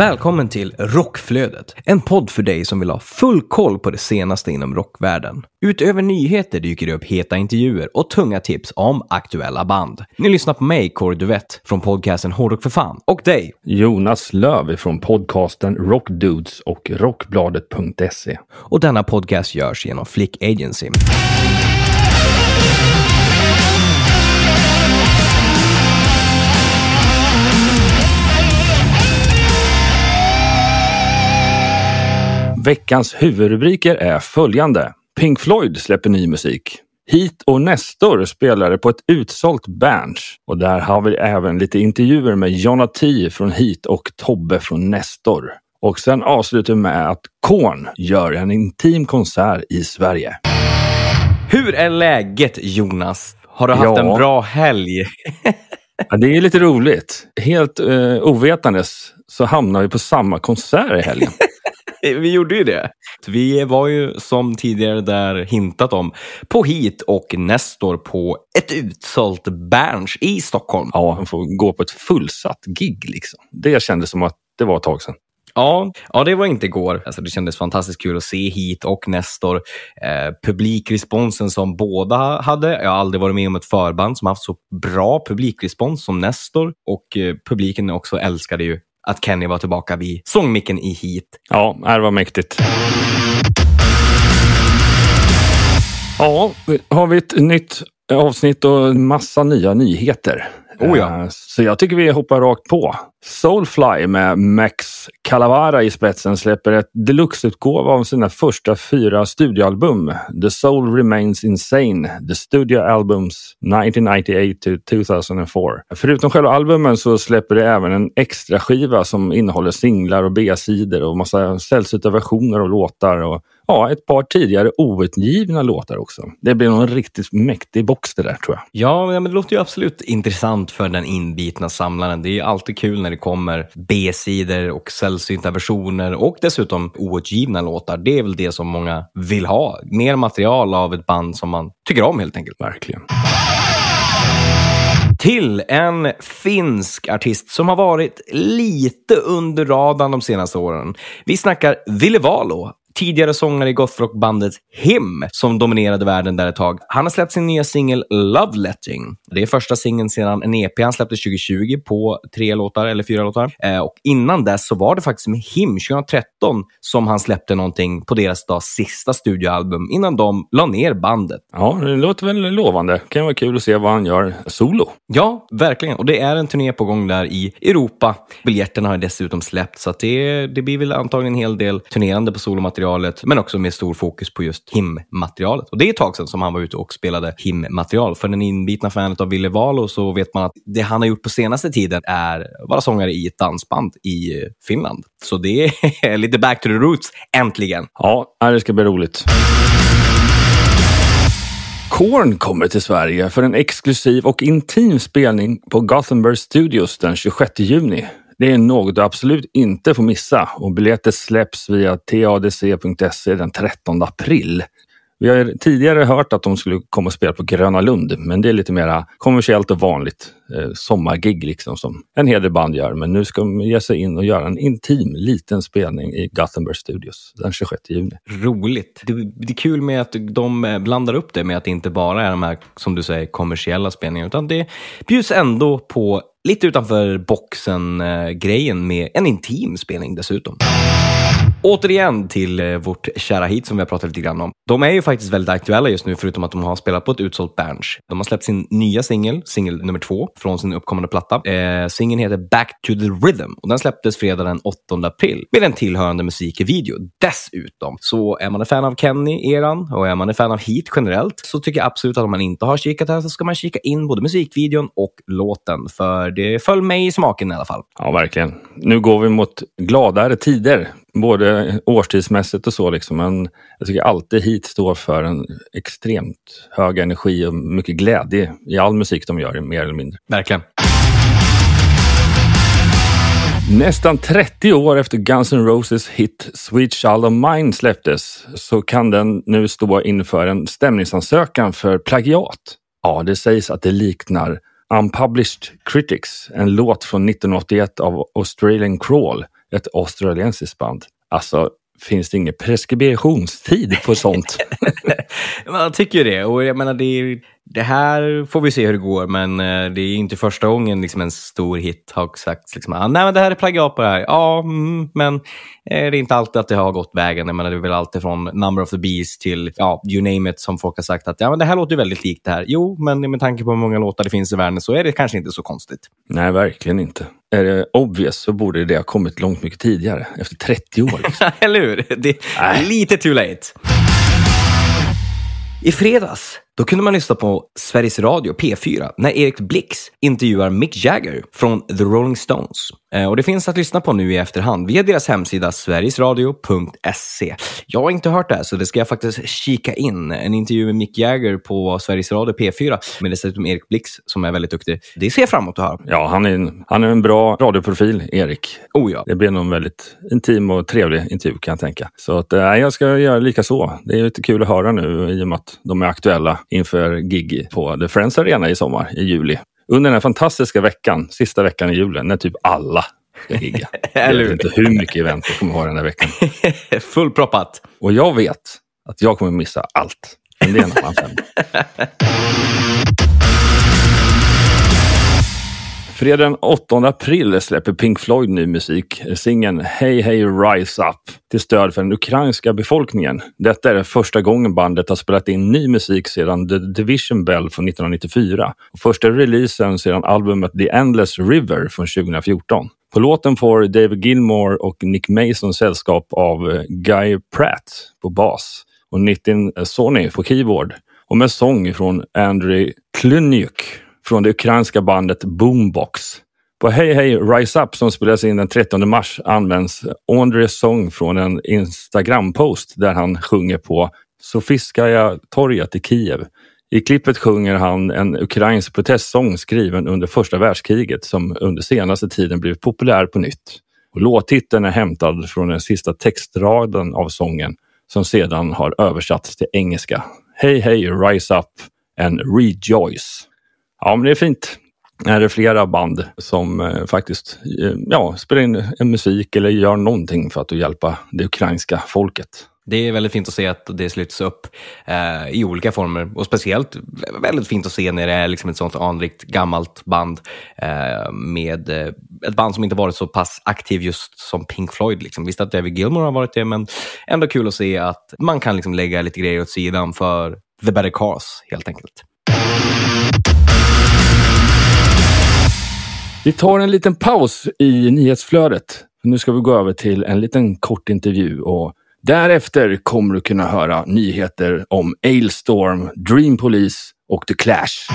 Välkommen till Rockflödet, en podd för dig som vill ha full koll på det senaste inom rockvärlden. Utöver nyheter dyker det upp heta intervjuer och tunga tips om aktuella band. Ni lyssnar på mig, Kåre Duvett, från podcasten Hårdrock för fan, och dig. Jonas Löv från podcasten Rockdudes och Rockbladet.se. Och denna podcast görs genom Flick Agency. Veckans huvudrubriker är följande. Pink Floyd släpper ny musik. Heat och Nestor spelade på ett utsålt Berns. Och där har vi även lite intervjuer med Jonna T från Heat och Tobbe från Nestor. Och sen avslutar vi med att Korn gör en intim konsert i Sverige. Hur är läget Jonas? Har du haft Ja. en bra helg? Ja, det är lite roligt. Helt eh, ovetandes så hamnar vi på samma konsert i helgen. Vi gjorde ju det. Vi var ju som tidigare där hintat om på Heat och Nestor på ett utsålt Berns i Stockholm. Ja, man får gå på ett fullsatt gig liksom. Det kändes som att det var ett tag sedan. Ja, ja, det var inte igår. Alltså, det kändes fantastiskt kul att se Heat och Nestor. Eh, publikresponsen som båda hade. Jag har aldrig varit med om ett förband som haft så bra publikrespons som Nestor. Och eh, publiken också älskade ju att Kenny var tillbaka vid sångmicken i Heat. Ja, det var mäktigt. Ja, har vi ett nytt avsnitt och en massa nya nyheter. Oh ja. Eh, så jag tycker vi hoppar rakt på. Soulfly med Max Calavara i spetsen släpper ett deluxe-utgåva av sina första fyra studioalbum. The Soul Remains Insane, The Studio Albums 1998 to 2004. Förutom själva albumen så släpper det även en extra skiva som innehåller singlar och B-sidor och massa sällsynta versioner av låtar och ja, ett par tidigare outgivna låtar också. Det blir nog en riktigt mäktig box det där tror jag. Ja, men det låter ju absolut intressant för den inbitna samlaren. Det är ju alltid kul när det kommer B-sidor och sällsynta versioner och dessutom outgivna låtar. Det är väl det som många vill ha. Mer material av ett band som man tycker om helt enkelt. Verkligen. Till en finsk artist som har varit lite under radarn de senaste åren. Vi snackar Ville Valo. Tidigare sångare i gothrockbandet Him som dominerade världen där ett tag. Han har släppt sin nya singel Love Letting. Det är första singeln sedan en EP han släppte 2020 på tre låtar eller fyra låtar. Eh, och innan dess så var det faktiskt med Him 2013 som han släppte någonting på deras då sista studioalbum innan de la ner bandet. Ja, det låter väl lovande. Kan vara kul att se vad han gör solo. Ja, verkligen. Och det är en turné på gång där i Europa. Biljetterna har dessutom släppt, så det, det blir väl antagligen en hel del turnerande på materialet men också med stor fokus på just him-materialet. Och det är ett tag sedan som han var ute och spelade him-material. För den inbitna fanet av Ville Valo så vet man att det han har gjort på senaste tiden är vara sångare i ett dansband i Finland. Så det är lite back to the roots, äntligen. Ja, det ska bli roligt. Korn kommer till Sverige för en exklusiv och intim spelning på Gothenburg Studios den 26 juni. Det är något du absolut inte får missa och biljetter släpps via tadc.se den 13 april. Vi har tidigare hört att de skulle komma och spela på Gröna Lund, men det är lite mer kommersiellt och vanligt eh, sommargig liksom som en hel del band gör. Men nu ska de ge sig in och göra en intim liten spelning i Gothenburg Studios den 26 juni. Roligt. Det, det är kul med att de eh, blandar upp det med att det inte bara är de här, som du säger, kommersiella spelningarna, utan det bjuds ändå på lite utanför boxen-grejen eh, med en intim spelning dessutom. Återigen till eh, vårt kära hit som vi har pratat lite grann om. De är ju faktiskt väldigt aktuella just nu, förutom att de har spelat på ett utsålt Berns. De har släppt sin nya singel, singel nummer två, från sin uppkommande platta. Eh, singeln heter Back to the Rhythm och den släpptes fredag den 8 april med en tillhörande musikvideo dessutom. Så är man en fan av Kenny-eran och är man en fan av Heat generellt så tycker jag absolut att om man inte har kikat här så ska man kika in både musikvideon och låten, för det föll mig i smaken i alla fall. Ja, verkligen. Nu går vi mot gladare tider, både årstidsmässigt och så. Liksom. Men jag tycker alltid hit står för en extremt hög energi och mycket glädje i all musik de gör, mer eller mindre. Verkligen. Nästan 30 år efter Guns N' Roses hit Sweet Child of Mine släpptes så kan den nu stå inför en stämningsansökan för plagiat. Ja, det sägs att det liknar Unpublished Critics, en låt från 1981 av Australian Crawl, ett australiensiskt band. Alltså, finns det ingen preskriptionstid på sånt? Man tycker ju det. Och jag menar, det, är, det här får vi se hur det går, men eh, det är inte första gången liksom en stor hit har sagt liksom, ah, nej men det här är plagiat på det här. Ja, mm, men eh, det är inte alltid att det har gått vägen. Jag menar, det är väl alltid från Number of the Beast till ja, you name it som folk har sagt att ja, men det här låter väldigt likt det här. Jo, men med tanke på hur många låtar det finns i världen så är det kanske inte så konstigt. Nej, verkligen inte. Är det obvious så borde det ha kommit långt mycket tidigare, efter 30 år. Liksom. Eller hur? Det är lite too late. I fredags då kunde man lyssna på Sveriges Radio P4 när Erik Blix intervjuar Mick Jagger från The Rolling Stones. Eh, och Det finns att lyssna på nu i efterhand via deras hemsida sverigesradio.se. Jag har inte hört det här, så det ska jag faktiskt kika in. En intervju med Mick Jagger på Sveriges Radio P4 med dessutom Erik Blix som är väldigt duktig. Det ser jag fram emot att höra. Ja, han är, en, han är en bra radioprofil, Erik. Oh ja. Det blir nog en väldigt intim och trevlig intervju kan jag tänka. Så att, äh, jag ska göra lika så. Det är lite kul att höra nu i och med att de är aktuella inför gig på The Friends Arena i sommar, i juli. Under den här fantastiska veckan, sista veckan i julen, när typ alla ska gigga. jag vet inte hur mycket event jag kommer ha den här veckan. Fullproppat. Och jag vet att jag kommer missa allt. Men det är en annan femma. Fredag den 8 april släpper Pink Floyd ny musik. Eh, singeln Hey Hey Rise Up till stöd för den ukrainska befolkningen. Detta är första gången bandet har spelat in ny musik sedan The Division Bell från 1994. Och första releasen sedan albumet The Endless River från 2014. På låten får David Gilmore och Nick Mason sällskap av eh, Guy Pratt på bas och Nitin Sony på keyboard och med sång från Andrew Klynyuk från det ukrainska bandet Boombox. På Hey Hey Rise Up som spelas in den 13 mars används Andres sång från en Instagram-post där han sjunger på Sofiskaja torget i Kiev. I klippet sjunger han en ukrainsk protestsång skriven under första världskriget som under senaste tiden blivit populär på nytt. Och låttiteln är hämtad från den sista textraden av sången som sedan har översatts till engelska. Hey Hey Rise Up and Rejoice. Ja, men det är fint. Är det flera band som eh, faktiskt eh, ja, spelar in en musik eller gör någonting för att hjälpa det ukrainska folket. Det är väldigt fint att se att det sluts upp eh, i olika former och speciellt väldigt fint att se när det är liksom ett sånt anrikt gammalt band eh, med eh, ett band som inte varit så pass aktiv just som Pink Floyd. Liksom. Visst att David Gilmour har varit det, men ändå kul att se att man kan liksom lägga lite grejer åt sidan för the better cause helt enkelt. Vi tar en liten paus i nyhetsflödet. Nu ska vi gå över till en liten kort intervju och därefter kommer du kunna höra nyheter om Ailstorm, Dream Police och The Clash.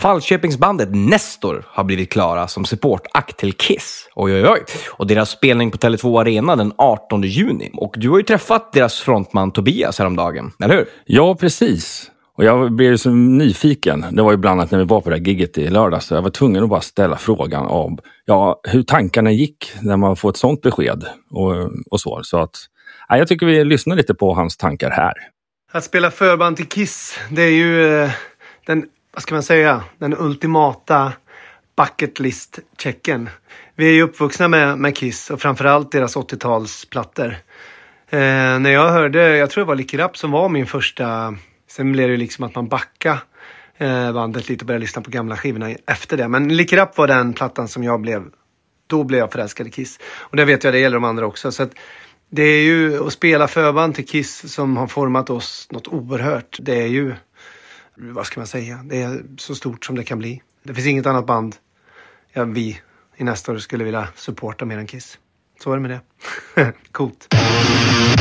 Falköpingsbandet Nestor har blivit klara som supportakt till Kiss. Oj, oj, oj. Och deras spelning på Tele2 Arena den 18 juni. Och du har ju träffat deras frontman Tobias häromdagen, eller hur? Ja, precis. Och jag blev så nyfiken. Det var ju bland annat när vi var på det här gigget i lördags. Jag var tvungen att bara ställa frågan om ja, hur tankarna gick när man får ett sånt besked. Och, och så. så att, ja, jag tycker vi lyssnar lite på hans tankar här. Att spela förband till Kiss, det är ju eh, den, vad ska man säga, den ultimata bucket list-checken. Vi är ju uppvuxna med, med Kiss och framförallt deras 80-talsplattor. Eh, när jag hörde, jag tror det var Lick Rapp som var min första Sen blev det liksom att man backade eh, bandet lite och började lyssna på gamla skivorna efter det. Men Lick It Up var den plattan som jag blev, då blev jag förälskad i Kiss. Och det vet jag, det gäller de andra också. Så att det är ju att spela förband till Kiss som har format oss något oerhört. Det är ju, vad ska man säga, det är så stort som det kan bli. Det finns inget annat band ja, vi i nästa år skulle vilja supporta mer än Kiss. Så är det med det. Coolt.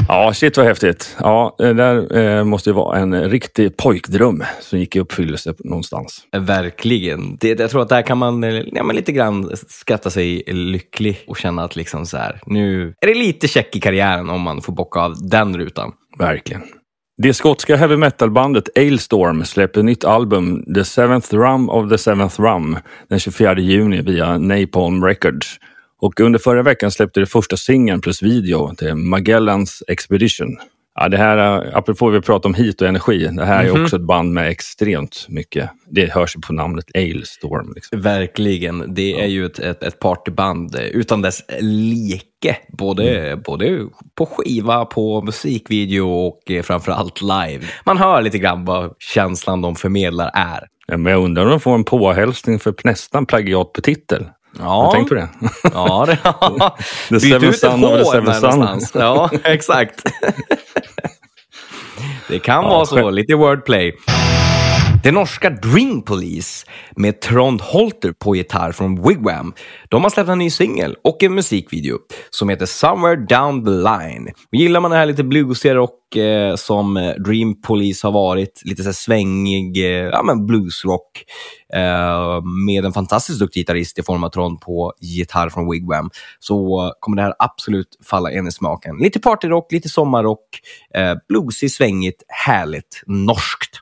Ja, shit vad häftigt. Ja, det där eh, måste ju vara en riktig pojkdröm som gick i uppfyllelse någonstans. Verkligen. Det, jag tror att där kan man eh, ja, men lite grann skatta sig lycklig och känna att liksom så här, nu är det lite check i karriären om man får bocka av den rutan. Verkligen. Det skotska heavy metal-bandet Ailstorm släpper nytt album The Seventh Rum of the Seventh Rum den 24 juni via Napalm Records. Och under förra veckan släppte det första singeln plus video till Magellans Expedition. Ja, det här, är- apropå vi pratar om hit och energi, det här är också ett band med extremt mycket. Det hörs ju på namnet Ailstorm. Liksom. Verkligen. Det är ju ett, ett, ett partyband eh, utan dess like. Både, både på skiva, på musikvideo och eh, framförallt live. Man hör lite grann vad känslan de förmedlar är. Ja, Men jag undrar om de får en påhälsning för nästan plagiat på titel. Ja, du tänkt på det? Ja, det, The Byt Seven Son of the Seven. Ja, exakt. Det kan vara så, lite wordplay. Det norska Dream Police med Trond Holter på gitarr från Wigwam. De har släppt en ny singel och en musikvideo som heter Somewhere Down the Line. Och gillar man det här lite bluesiga rock eh, som eh, Dream Police har varit, lite så här svängig eh, ja, men bluesrock eh, med en fantastiskt duktig gitarrist i form av Trond på gitarr från Wigwam, så kommer det här absolut falla en i smaken. Lite partyrock, lite sommarrock, eh, bluesig, svängigt, härligt, norskt.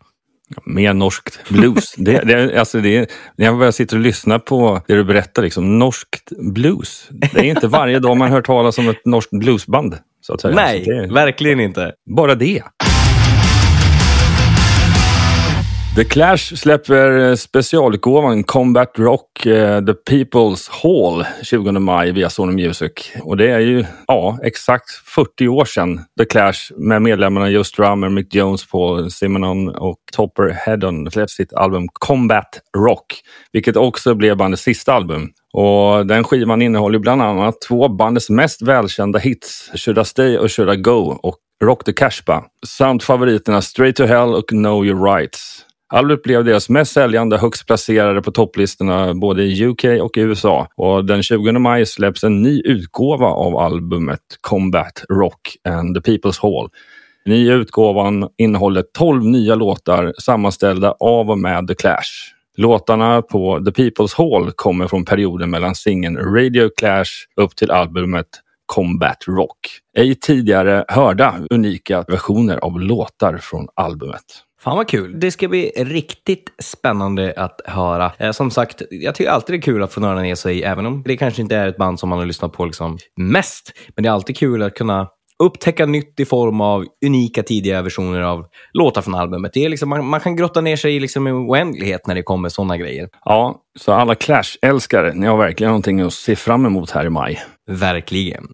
Mer norskt blues. det, det, alltså det, när jag bara sitter och lyssnar på det du berättar, liksom, norskt blues. Det är inte varje dag man hör talas om ett norskt bluesband. Nej, Så det verkligen inte. bara det. The Clash släpper eh, specialutgåvan Combat Rock eh, The People's Hall 20 maj via Sony Music. Och det är ju ja, exakt 40 år sedan The Clash med medlemmarna Just Drummer, Mick Jones, Paul Simonon och Topper Heddon släppte sitt album Combat Rock, vilket också blev bandets sista album. Och den skivan innehåller bland annat två av bandets mest välkända hits, Should I Stay och Should I Go och Rock the Cashba samt favoriterna Straight to Hell och Know Your Rights. Albumet blev deras mest säljande högst placerade på topplistorna både i UK och i USA. Och den 20 maj släpps en ny utgåva av albumet Combat Rock and the People's Hall. Nya utgåvan innehåller 12 nya låtar sammanställda av och med The Clash. Låtarna på The People's Hall kommer från perioden mellan singeln Radio Clash upp till albumet Combat Rock. Ej tidigare hörda unika versioner av låtar från albumet. Fan vad kul. Det ska bli riktigt spännande att höra. Eh, som sagt, jag tycker alltid det är kul att få nörda ner sig, även om det kanske inte är ett band som man har lyssnat på liksom mest. Men det är alltid kul att kunna upptäcka nytt i form av unika tidiga versioner av låtar från albumet. Det är liksom, man, man kan grotta ner sig liksom i oändlighet när det kommer sådana grejer. Ja, så alla Clash-älskare, ni har verkligen någonting att se fram emot här i maj. Verkligen.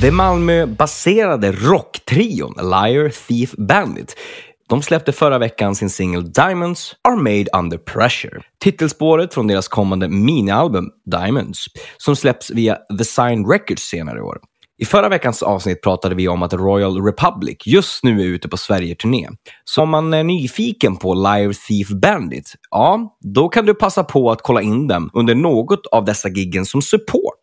Det Malmö-baserade rocktrion Liar Thief Bandit de släppte förra veckan sin singel Diamonds Are Made Under Pressure. Titelspåret från deras kommande minialbum Diamonds, som släpps via The Sign Records senare i år. I förra veckans avsnitt pratade vi om att Royal Republic just nu är ute på Sverige-turné. Så om man är nyfiken på Liar Thief Bandit, ja, då kan du passa på att kolla in dem under något av dessa giggen som support.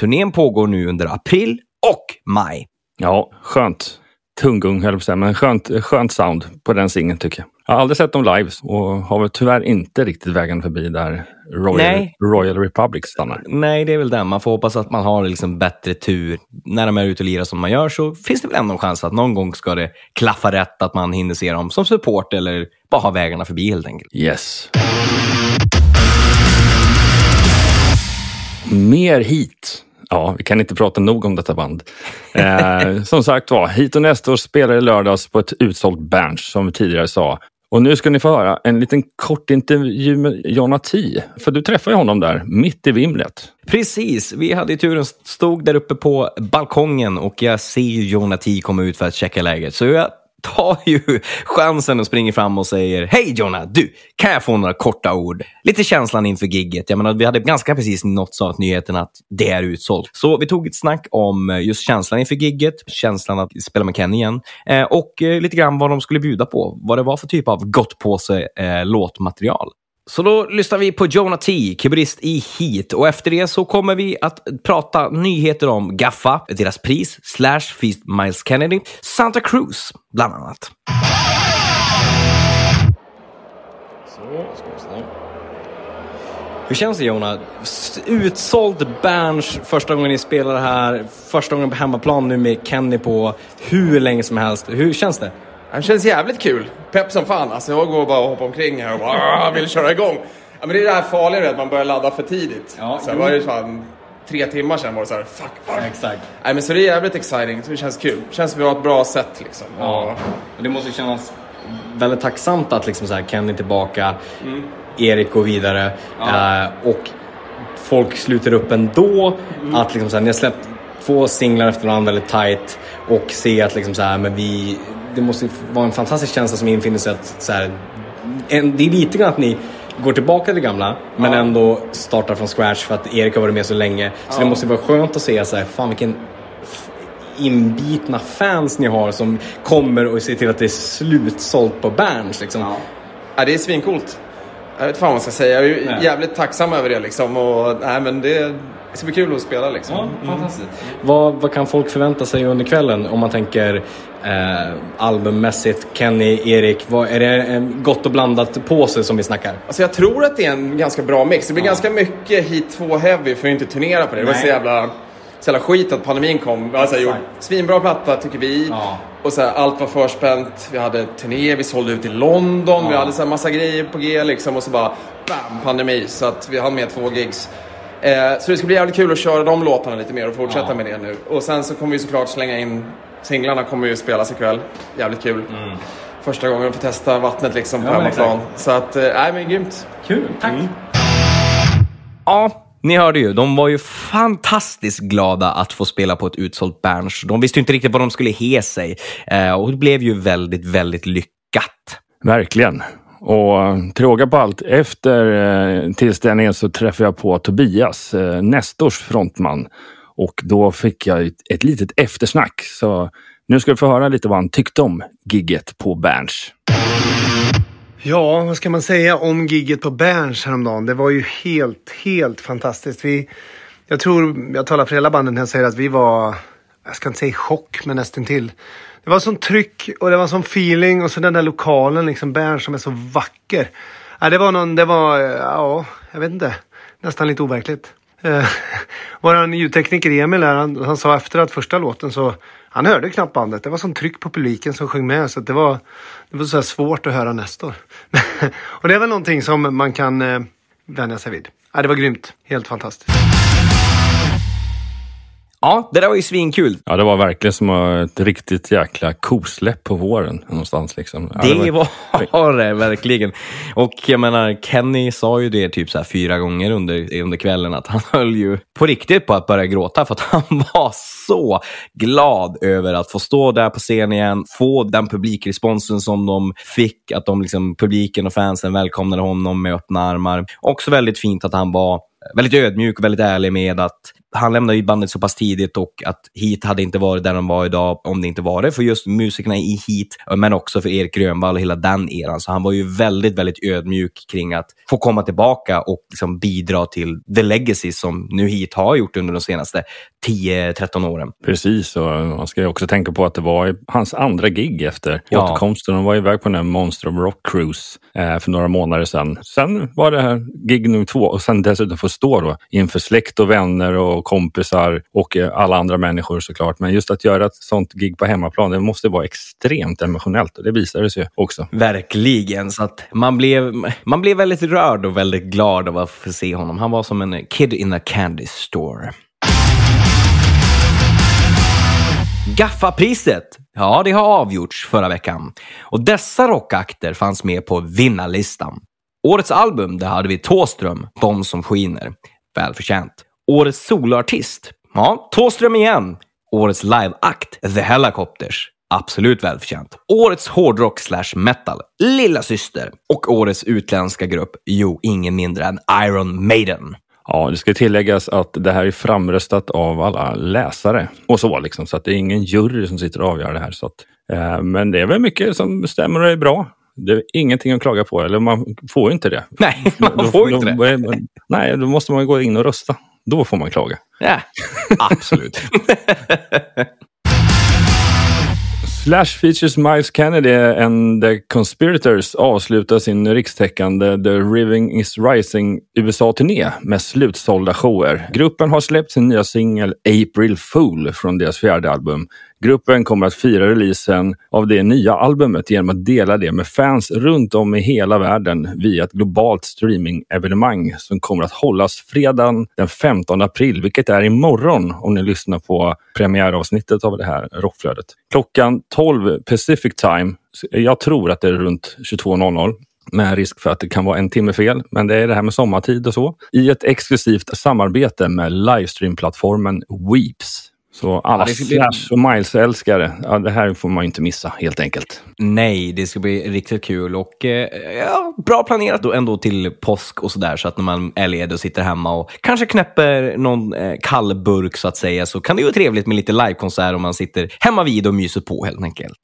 Turnén pågår nu under april och maj. Ja, skönt. Tunggung höll jag men skönt, skönt sound på den singeln tycker jag. Jag har aldrig sett dem live och har väl tyvärr inte riktigt vägen förbi där Royal, Nej. Royal Republic stannar. Nej, det är väl den. Man får hoppas att man har liksom bättre tur. När de är ute och lirar som man gör så finns det väl ändå en chans att någon gång ska det klaffa rätt, att man hinner se dem som support eller bara ha vägarna förbi helt enkelt. Yes. Mer hit. Ja, vi kan inte prata nog om detta band. Eh, som sagt var, Hit och nästa år spelar i lördags på ett utsålt Berns, som vi tidigare sa. Och nu ska ni få höra en liten kort intervju med Jonna T. För du träffade ju honom där, mitt i vimlet. Precis, vi hade ju turen, stod där uppe på balkongen och jag ser ju T komma ut för att checka läget. Så jag tar ju chansen och springer fram och säger Hej Jonna, du, kan jag få några korta ord? Lite känslan inför gigget. Jag menar, vi hade ganska precis nåtts av nyheten att det är utsålt. Så vi tog ett snack om eh, just känslan inför gigget, känslan att spela med Ken igen eh, och eh, lite grann vad de skulle bjuda på. Vad det var för typ av gott på sig låtmaterial. Så då lyssnar vi på Jonah T, keyboardist i Heat. Och efter det så kommer vi att prata nyheter om Gaffa, deras pris, Slash, Feast Miles Kennedy, Santa Cruz, bland annat. Hur känns det Jona? Utsåld Berns första gången ni spelar här, första gången på hemmaplan nu med Kenny på hur länge som helst. Hur känns det? Det känns jävligt kul. Pepp som fan. Alltså jag går bara och hoppar omkring här och bara "Ah, vill köra igång. Ja, men det är det här farliga att man börjar ladda för tidigt. Ja, så var det fan tre timmar sedan var det så här, fuck, fuck. Exakt. Nej men så det är jävligt exciting, så det känns kul. Det känns som vi har ett bra sätt liksom. Ja. Och det måste kännas väldigt tacksamt att liksom så här, Kenny tillbaka, Erik går vidare eh, och folk sluter upp ändå. Att liksom så här, ni har släppt två singlar efter varandra väldigt tight och se att liksom så här, men vi, det måste vara en fantastisk känsla som infinner sig att så här, en, det är lite grann att ni går tillbaka till det gamla men ändå startar från scratch för att Erik har varit med så länge. Så det måste vara skönt att se så här, fan vilken inbitna fans ni har som kommer och ser till att det är slutsålt på Berns. Liksom. Ja, det är svincoolt. Jag vet fan vad man ska säga. Jag är ju jävligt tacksam över det liksom. Och, nej, men det, det ska bli kul att spela liksom. Ja, fantastiskt. Vad, vad kan folk förvänta sig under kvällen om man tänker eh, albummässigt? Kenny, Erik, vad, är det en gott och blandat påse som vi snackar? Alltså jag tror att det är en ganska bra mix. Det blir ganska mycket hit 2 heavy för att inte turnera på det. Det var så jävla, så jävla skit att pandemin kom. Alltså, gjort svinbra platta tycker vi. Ja. Och så här, allt var förspänt. Vi hade turné, vi sålde ut i London. Vi hade så här massa grejer på G liksom. Och så bara bam, pandemi. Så att vi hann med två gigs. Eh, så det ska bli jävligt kul att köra de låtarna lite mer och fortsätta Ja. med det nu. Och sen så kommer vi såklart slänga in singlarna kommer ju spelas ikväll. Jävligt kul. Första gången att få testa vattnet liksom på Mm. Ja, hemmaplan. Så att, eh, nej men grymt. Kul, tack. Ja, ni hörde ju. De var ju fantastiskt glada att få spela på ett utsålt Berns. De visste ju inte riktigt vad de skulle he sig. Eh, och det blev ju väldigt, väldigt lyckat. Verkligen. Och till råga på allt, efter eh, tillställningen så träffade jag på Tobias, eh, Nestors frontman. Och då fick jag ett, ett litet eftersnack. Så nu ska du få höra lite vad han tyckte om gigget på Berns. Ja, vad ska man säga om gigget på Berns häromdagen? Det var ju helt, helt fantastiskt. Vi, jag tror, jag talar för hela banden när jag säger att vi var, jag ska inte säga i chock, men nästan till. Det var sån tryck och det var sån feeling och så den där lokalen, liksom Berns som är så vacker. Ja, det var någon, det var, ja, jag vet inte, nästan lite overkligt. Eh, Vår ljudtekniker Emil här, han, han sa efter att första låten så han hörde knappt bandet. Det var sån tryck på publiken som sjöng med så att det var, det var så här svårt att höra Nestor. och det är väl någonting som man kan eh, vänja sig vid. Ja, det var grymt. Helt fantastiskt. Ja, det där var ju svinkul. Ja, det var verkligen som ett riktigt jäkla kosläpp på våren någonstans. Liksom. Ja, Det var det verkligen. Och jag menar, Kenny sa ju det typ så här fyra gånger under, under kvällen att han höll ju på riktigt på att börja gråta för att han var så glad över att få stå där på scen igen, få den publikresponsen som de fick, att de liksom, publiken och fansen välkomnade honom med öppna armar. Också väldigt fint att han var väldigt ödmjuk och väldigt ärlig med att han lämnade ju bandet så pass tidigt och att Heat hade inte varit där de var idag om det inte var det för just musikerna i Heat, men också för Erik Grönvall och hela den eran. Så han var ju väldigt, väldigt ödmjuk kring att få komma tillbaka och liksom bidra till the legacy som nu Heat har gjort under de senaste 10-13 åren. Precis, och man ska ju också tänka på att det var hans andra gig efter Ja. återkomsten. De var iväg på den här Monster of Rock Cruise eh, för några månader sedan. Sen var det här gig nummer två och sen dessutom få stå då inför släkt och vänner och och kompisar och eh, alla andra människor såklart. Men just att göra ett sånt gig på hemmaplan, det måste vara extremt emotionellt och det visade sig också. Verkligen. Så att man, blev, man blev väldigt rörd och väldigt glad av att få se honom. Han var som en kid in a candy store. Gaffapriset, ja det har avgjorts förra veckan. Och dessa rockakter fanns med på vinnarlistan. Årets album, där hade vi Tåström, De som skiner. Välförtjänt. Årets soloartist, ja, Tåström igen. Årets liveakt, The Helicopters. Absolut välförtjänt. Årets hårdrock slash metal, Lilla Syster. Och årets utländska grupp, jo, ingen mindre än Iron Maiden. Ja, det ska tilläggas att det här är framröstat av alla läsare och så liksom, så att det är ingen jury som sitter och avgör det här. Så att, eh, men det är väl mycket som stämmer och är bra. Det är ingenting att klaga på, eller man får ju inte det. Nej, man får ju inte det. Nej, då måste man gå in och rösta. Då får man klaga. Ja, absolut. Slash features Miles Kennedy and the Conspirators avslutar sin rikstäckande The Riving is Rising USA-turné med slutsålda shower. Gruppen har släppt sin nya singel April Fool från deras fjärde album. Gruppen kommer att fira releasen av det nya albumet genom att dela det med fans runt om i hela världen via ett globalt streamingevenemang som kommer att hållas fredagen den 15 april, vilket är imorgon om ni lyssnar på premiäravsnittet av det här rockflödet. Klockan 12 Pacific time, jag tror att det är runt 22.00 med risk för att det kan vara en timme fel, men det är det här med sommartid och så. I ett exklusivt samarbete med livestreamplattformen Weeps. Så alla bli- Slash och Miles-älskare, ja, det här får man ju inte missa helt enkelt. Nej, det ska bli riktigt kul och eh, ja, bra planerat då ändå till påsk och sådär så att när man är ledig och sitter hemma och kanske knäpper någon eh, kall burk så att säga så kan det ju vara trevligt med lite livekonsert om man sitter hemma vid och myser på helt enkelt.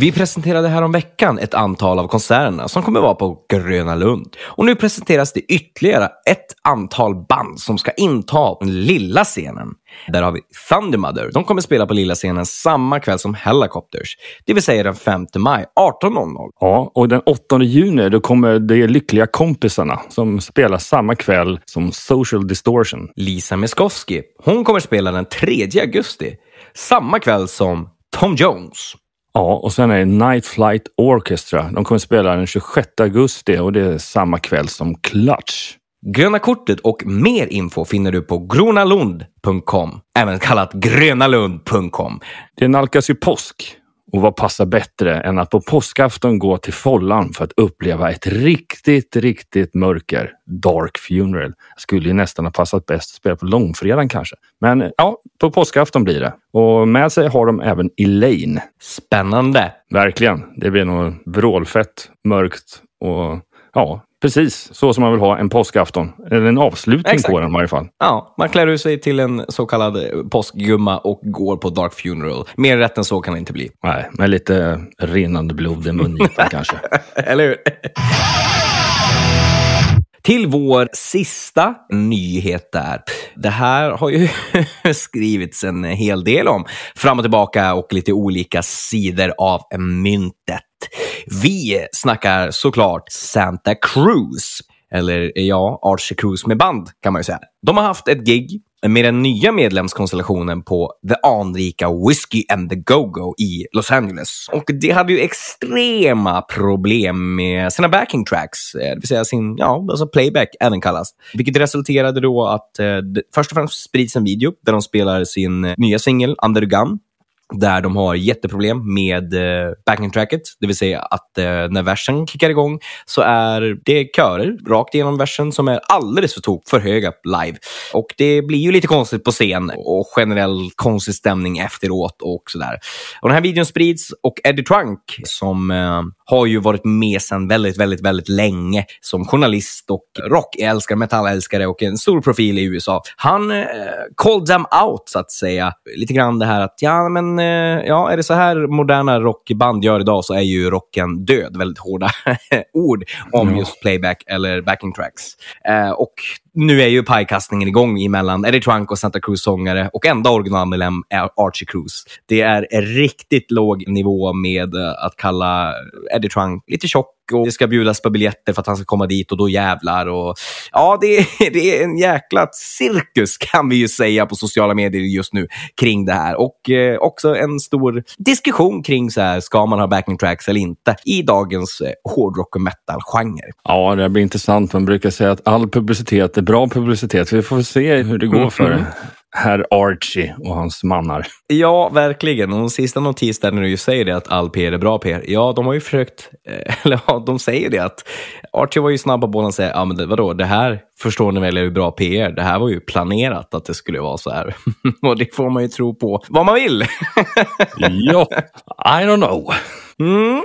Vi presenterade här om veckan ett antal av konserterna som kommer vara på Gröna Lund. Och nu presenteras det ytterligare ett antal band som ska inta den lilla scenen. Där har vi Thunder Mother. De kommer spela på lilla scenen samma kväll som Helicopters. Det vill säga den 5 maj 18.00. Ja, och den 8 juni då kommer de lyckliga kompisarna som spelar samma kväll som Social Distortion. Lisa Miskovsky. Hon kommer spela den 3 augusti. Samma kväll som Tom Jones. Ja, och sen är det Night Flight Orchestra. De kommer spela den 26 augusti och det är samma kväll som Clutch. Gröna kortet och mer info finner du på gronalund.com. Även kallat grönalund.com. Det nalkas ju påsk. Och vad passar bättre än att på påskafton gå till Follan för att uppleva ett riktigt, riktigt mörker. Dark Funeral. Skulle ju nästan ha passat bäst att spela på långfredagen kanske. Men ja, på påskafton blir det. Och med sig har de även Elaine. Spännande. Verkligen. Det blir nog vrålfett, mörkt och ja, precis så som man vill ha en påskafton. Eller en avslutning Exakt. på den i varje fall. Ja, man klär ut sig till en så kallad eh, påskgumma och går på Dark Funeral. Mer rätt än så kan det inte bli. Nej, med lite rinnande blod i mungipan kanske. Eller hur? Till vår sista nyhet där. Det här har ju skrivits en hel del om. Fram och tillbaka och lite olika sidor av myntet. Vi snackar såklart Santa Cruz. Eller ja, Archie Cruz med band kan man ju säga. De har haft ett gig med den nya medlemskonstellationen på The anrika Whiskey and the Go-Go i Los Angeles. Och det hade ju extrema problem med sina backing tracks, eh, det vill säga sin ja, alltså playback även kallas. Vilket resulterade då att eh, det, först och främst sprids en video där de spelar sin eh, nya singel Under the Gun där de har jätteproblem med eh, backing tracket, det vill säga att eh, när versen kickar igång så är det körer rakt igenom versen som är alldeles för tok för höga live. Och det blir ju lite konstigt på scen och generell konstig stämning efteråt och sådär. Och den här videon sprids och Eddie Trunk som eh, har ju varit med sedan väldigt, väldigt, väldigt länge som journalist och rockälskare, metallälskare och en stor profil i USA. Han eh, called them out, så att säga. Lite grann det här att, ja, men ja, är det så här moderna rockband gör idag så är ju rocken död. Väldigt hårda ord om just playback eller backing tracks. Eh, och nu är ju pajkastningen igång emellan Eddie Trunk och Santa Cruz-sångare och enda originalmedlem är Archie Cruz. Det är en riktigt låg nivå med eh, att kalla Eddie Trunk lite tjock och det ska bjudas på biljetter för att han ska komma dit och då jävlar. Och, ja, det är, det är en jäkla cirkus kan vi ju säga på sociala medier just nu kring det här. Och eh, också en stor diskussion kring så här, ska man ha backing tracks eller inte i dagens eh, hårdrock och metal-genre. Ja, det blir intressant. Man brukar säga att all publicitet är bra publicitet. Vi får se hur det går för herr Archie och hans mannar. Ja, verkligen. Och sista notis där när du säger det att all PR är bra PR. Ja, de har ju försökt, eh, eller ja, de säger det att Archie var ju snabb på bollen och säga, ja men det, vadå, det här förstår ni väl är ju bra PR. Det här var ju planerat att det skulle vara så här. och det får man ju tro på vad man vill. ja, I don't know. Mm.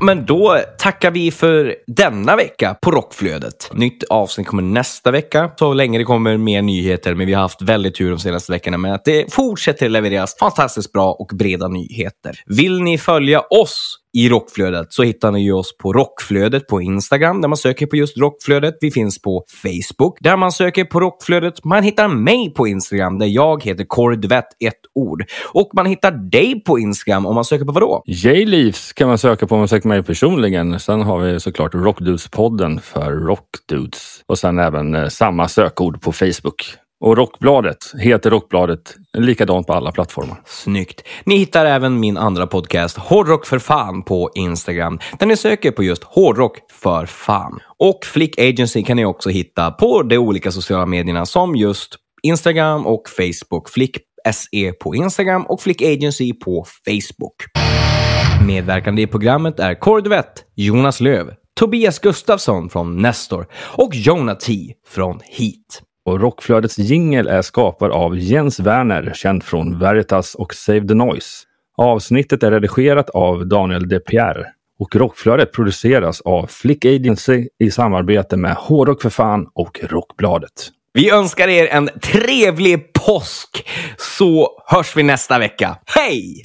Men då tackar vi för denna vecka på Rockflödet. Nytt avsnitt kommer nästa vecka, så länge det kommer mer nyheter. Men vi har haft väldigt tur de senaste veckorna med att det fortsätter levereras fantastiskt bra och breda nyheter. Vill ni följa oss i rockflödet så hittar ni ju oss på rockflödet på Instagram där man söker på just rockflödet. Vi finns på Facebook där man söker på rockflödet. Man hittar mig på Instagram där jag heter Kordvett, ett ord. Och man hittar dig på Instagram om man söker på vadå? J-Leafs kan man söka på om man söker mig personligen. Sen har vi såklart Rockdudes-podden för Rockdudes. Och sen även eh, samma sökord på Facebook. Och Rockbladet heter Rockbladet likadant på alla plattformar. Snyggt. Ni hittar även min andra podcast, Hårdrock för fan, på Instagram, där ni söker på just hårdrock för fan. Och Flick Agency kan ni också hitta på de olika sociala medierna som just Instagram och Facebook. Flick SE på Instagram och Flick Agency på Facebook. Medverkande i programmet är Kordvett, Jonas Löv, Tobias Gustafsson från Nestor och Jonah T från Heat. Och Rockflödets jingel är skapad av Jens Werner, känd från Veritas och Save the Noise. Avsnittet är redigerat av Daniel De Pierre och Rockflödet produceras av Flick Agency i samarbete med Hårdrock för fan och Rockbladet. Vi önskar er en trevlig påsk så hörs vi nästa vecka. Hej!